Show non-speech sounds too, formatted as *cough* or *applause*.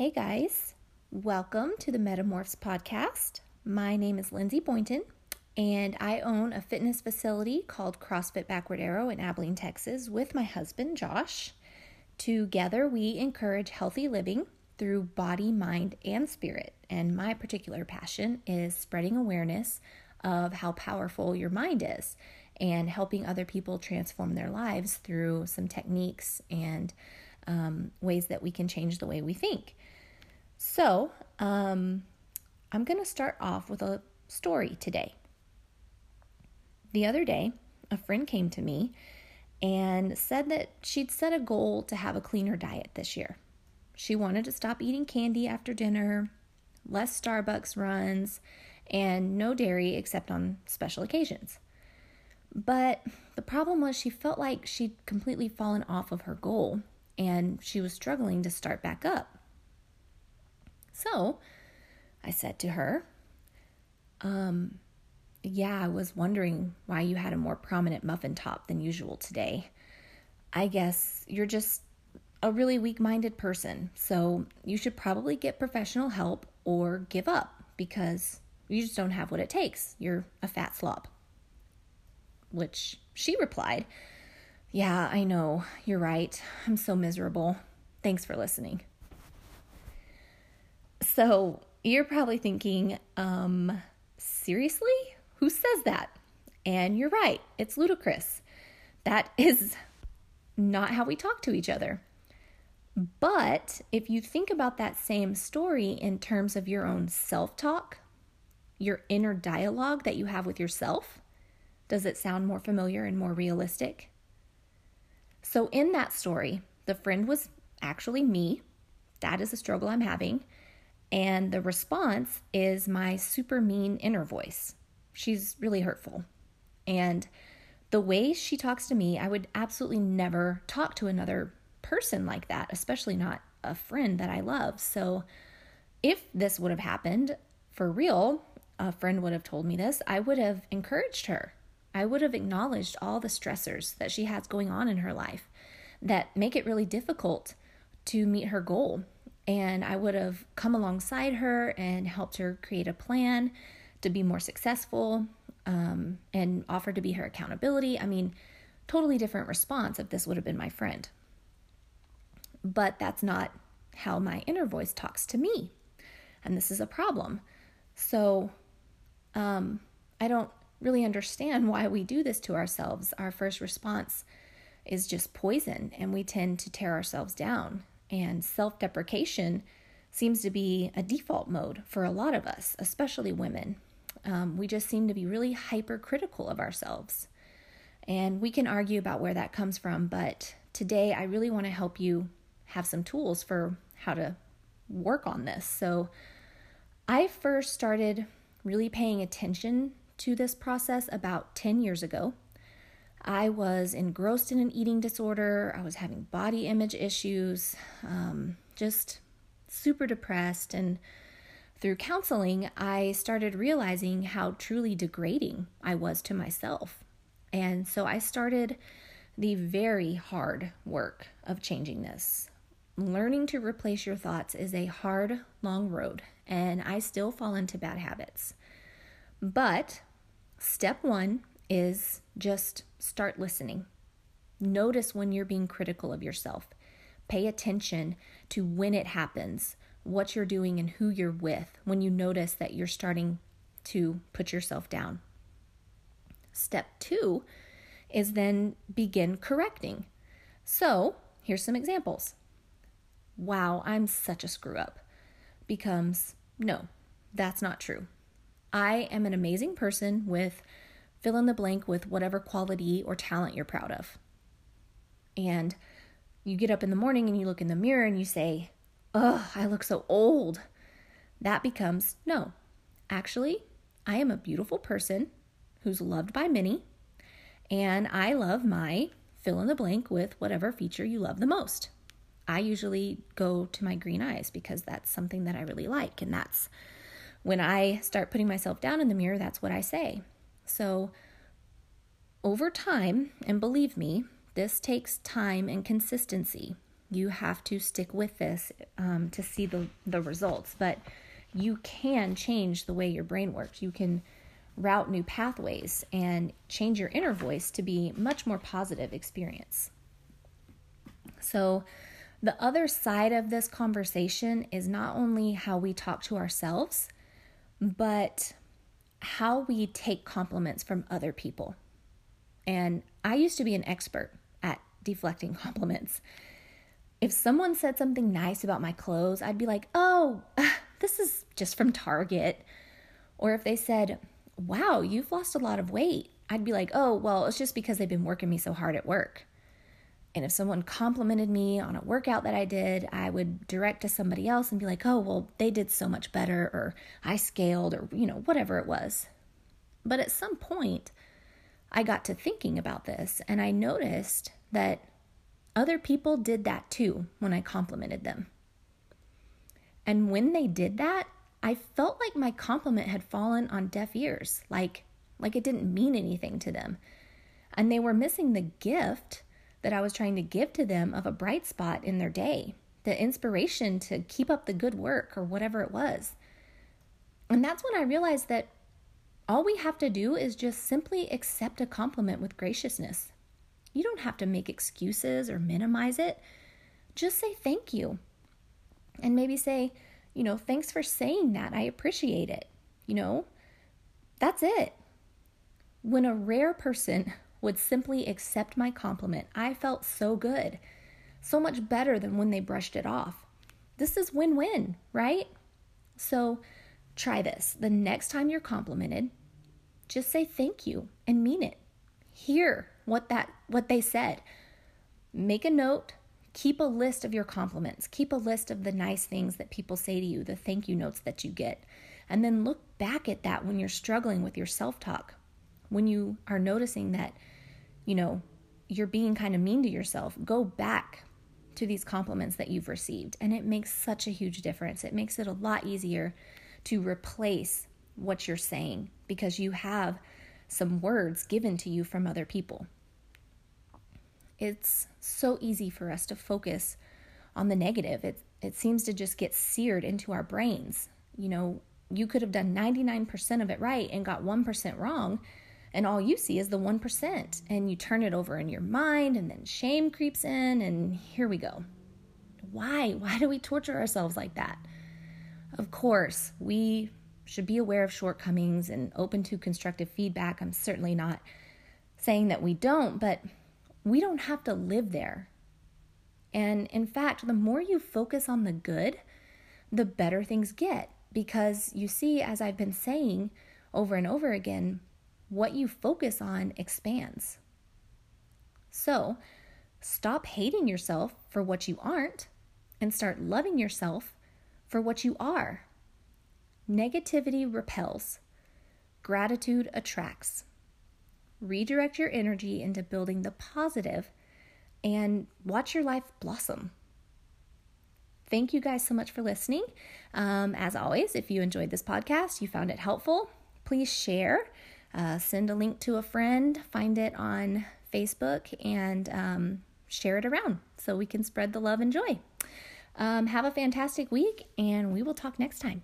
Hey guys, welcome to the Metamorphs podcast. My name is Lindsay Boynton, and I own a fitness facility called CrossFit Backward Arrow in Abilene, Texas, with my husband Josh. Together, we encourage healthy living through body, mind, and spirit. And my particular passion is spreading awareness of how powerful your mind is and helping other people transform their lives through some techniques and um, ways that we can change the way we think. So, um, I'm going to start off with a story today. The other day, a friend came to me and said that she'd set a goal to have a cleaner diet this year. She wanted to stop eating candy after dinner, less Starbucks runs, and no dairy except on special occasions. But the problem was she felt like she'd completely fallen off of her goal and she was struggling to start back up. So I said to her, um, yeah, I was wondering why you had a more prominent muffin top than usual today. I guess you're just a really weak minded person, so you should probably get professional help or give up because you just don't have what it takes. You're a fat slob. Which she replied, Yeah, I know. You're right. I'm so miserable. Thanks for listening. So you're probably thinking, um, seriously? Who says that? And you're right, it's ludicrous. That *laughs* is not how we talk to each other. But if you think about that same story in terms of your own self talk, your inner dialogue that you have with yourself, does it sound more familiar and more realistic? So, in that story, the friend was actually me. That is a struggle I'm having. And the response is my super mean inner voice. She's really hurtful. And the way she talks to me, I would absolutely never talk to another person like that, especially not a friend that I love. So if this would have happened for real, a friend would have told me this, I would have encouraged her. I would have acknowledged all the stressors that she has going on in her life that make it really difficult to meet her goal and I would have come alongside her and helped her create a plan to be more successful um, and offered to be her accountability. I mean, totally different response if this would have been my friend. But that's not how my inner voice talks to me. And this is a problem. So um, I don't really understand why we do this to ourselves. Our first response is just poison, and we tend to tear ourselves down and self deprecation seems to be a default mode for a lot of us, especially women. Um, we just seem to be really hypercritical of ourselves. And we can argue about where that comes from, but today I really want to help you have some tools for how to work on this. So, I first started really paying attention to this process about 10 years ago. I was engrossed in an eating disorder. I was having body image issues, um, just super depressed. And through counseling, I started realizing how truly degrading I was to myself. And so I started the very hard work of changing this. Learning to replace your thoughts is a hard, long road, and I still fall into bad habits. But step one is just start listening. Notice when you're being critical of yourself. Pay attention to when it happens, what you're doing, and who you're with when you notice that you're starting to put yourself down. Step two is then begin correcting. So, here's some examples. Wow, I'm such a screw up. Becomes, no, that's not true. I am an amazing person with fill in the blank with whatever quality or talent you're proud of. And you get up in the morning and you look in the mirror and you say, Ugh, I look so old. That becomes, no, actually, I am a beautiful person who's loved by many, and I love my fill in the blank with whatever feature you love the most. I usually go to my green eyes because that's something that I really like. And that's when I start putting myself down in the mirror, that's what I say. So, over time, and believe me, this takes time and consistency. You have to stick with this um, to see the, the results. But you can change the way your brain works. You can route new pathways and change your inner voice to be much more positive experience. So, the other side of this conversation is not only how we talk to ourselves, but how we take compliments from other people. And I used to be an expert at deflecting *laughs* compliments. If someone said something nice about my clothes, I'd be like, oh, *laughs* this is just from Target. Or if they said, wow, you've lost a lot of weight, I'd be like, oh, well, it's just because they've been working me so hard at work. And if someone complimented me on a workout that I did, I would direct to somebody else and be like, oh, well, they did so much better, or I scaled, or, you know, whatever it was. But at some point, I got to thinking about this and I noticed that other people did that too when I complimented them. And when they did that, I felt like my compliment had fallen on deaf ears, like like it didn't mean anything to them. And they were missing the gift that I was trying to give to them of a bright spot in their day, the inspiration to keep up the good work or whatever it was. And that's when I realized that all we have to do is just simply accept a compliment with graciousness. You don't have to make excuses or minimize it. Just say thank you. And maybe say, you know, thanks for saying that. I appreciate it. You know, that's it. When a rare person would simply accept my compliment. I felt so good, so much better than when they brushed it off. This is win win, right? So try this. The next time you're complimented, just say thank you and mean it. Hear what that what they said. Make a note, keep a list of your compliments. Keep a list of the nice things that people say to you, the thank you notes that you get. And then look back at that when you're struggling with your self-talk. When you are noticing that you know, you're being kind of mean to yourself, go back to these compliments that you've received. And it makes such a huge difference. It makes it a lot easier to replace what you're saying because you have some words given to you from other people. It's so easy for us to focus on the negative. It, it seems to just get seared into our brains. You know, you could have done 99% of it right and got 1% wrong, and all you see is the 1%. And you turn it over in your mind, and then shame creeps in, and here we go. Why? Why do we torture ourselves like that? Of course, we should be aware of shortcomings and open to constructive feedback. I'm certainly not saying that we don't, but we don't have to live there. And in fact, the more you focus on the good, the better things get. Because you see, as I've been saying over and over again, what you focus on expands. So, stop hating yourself for what you aren't and start loving yourself for what you are. Negativity repels, gratitude attracts. Redirect your energy into building the positive and watch your life blossom. Thank you guys so much for listening. Um, as always, if you enjoyed this podcast, you found it helpful, please share uh, send a link to a friend, find it on Facebook, and um, share it around so we can spread the love and joy. Um, have a fantastic week, and we will talk next time.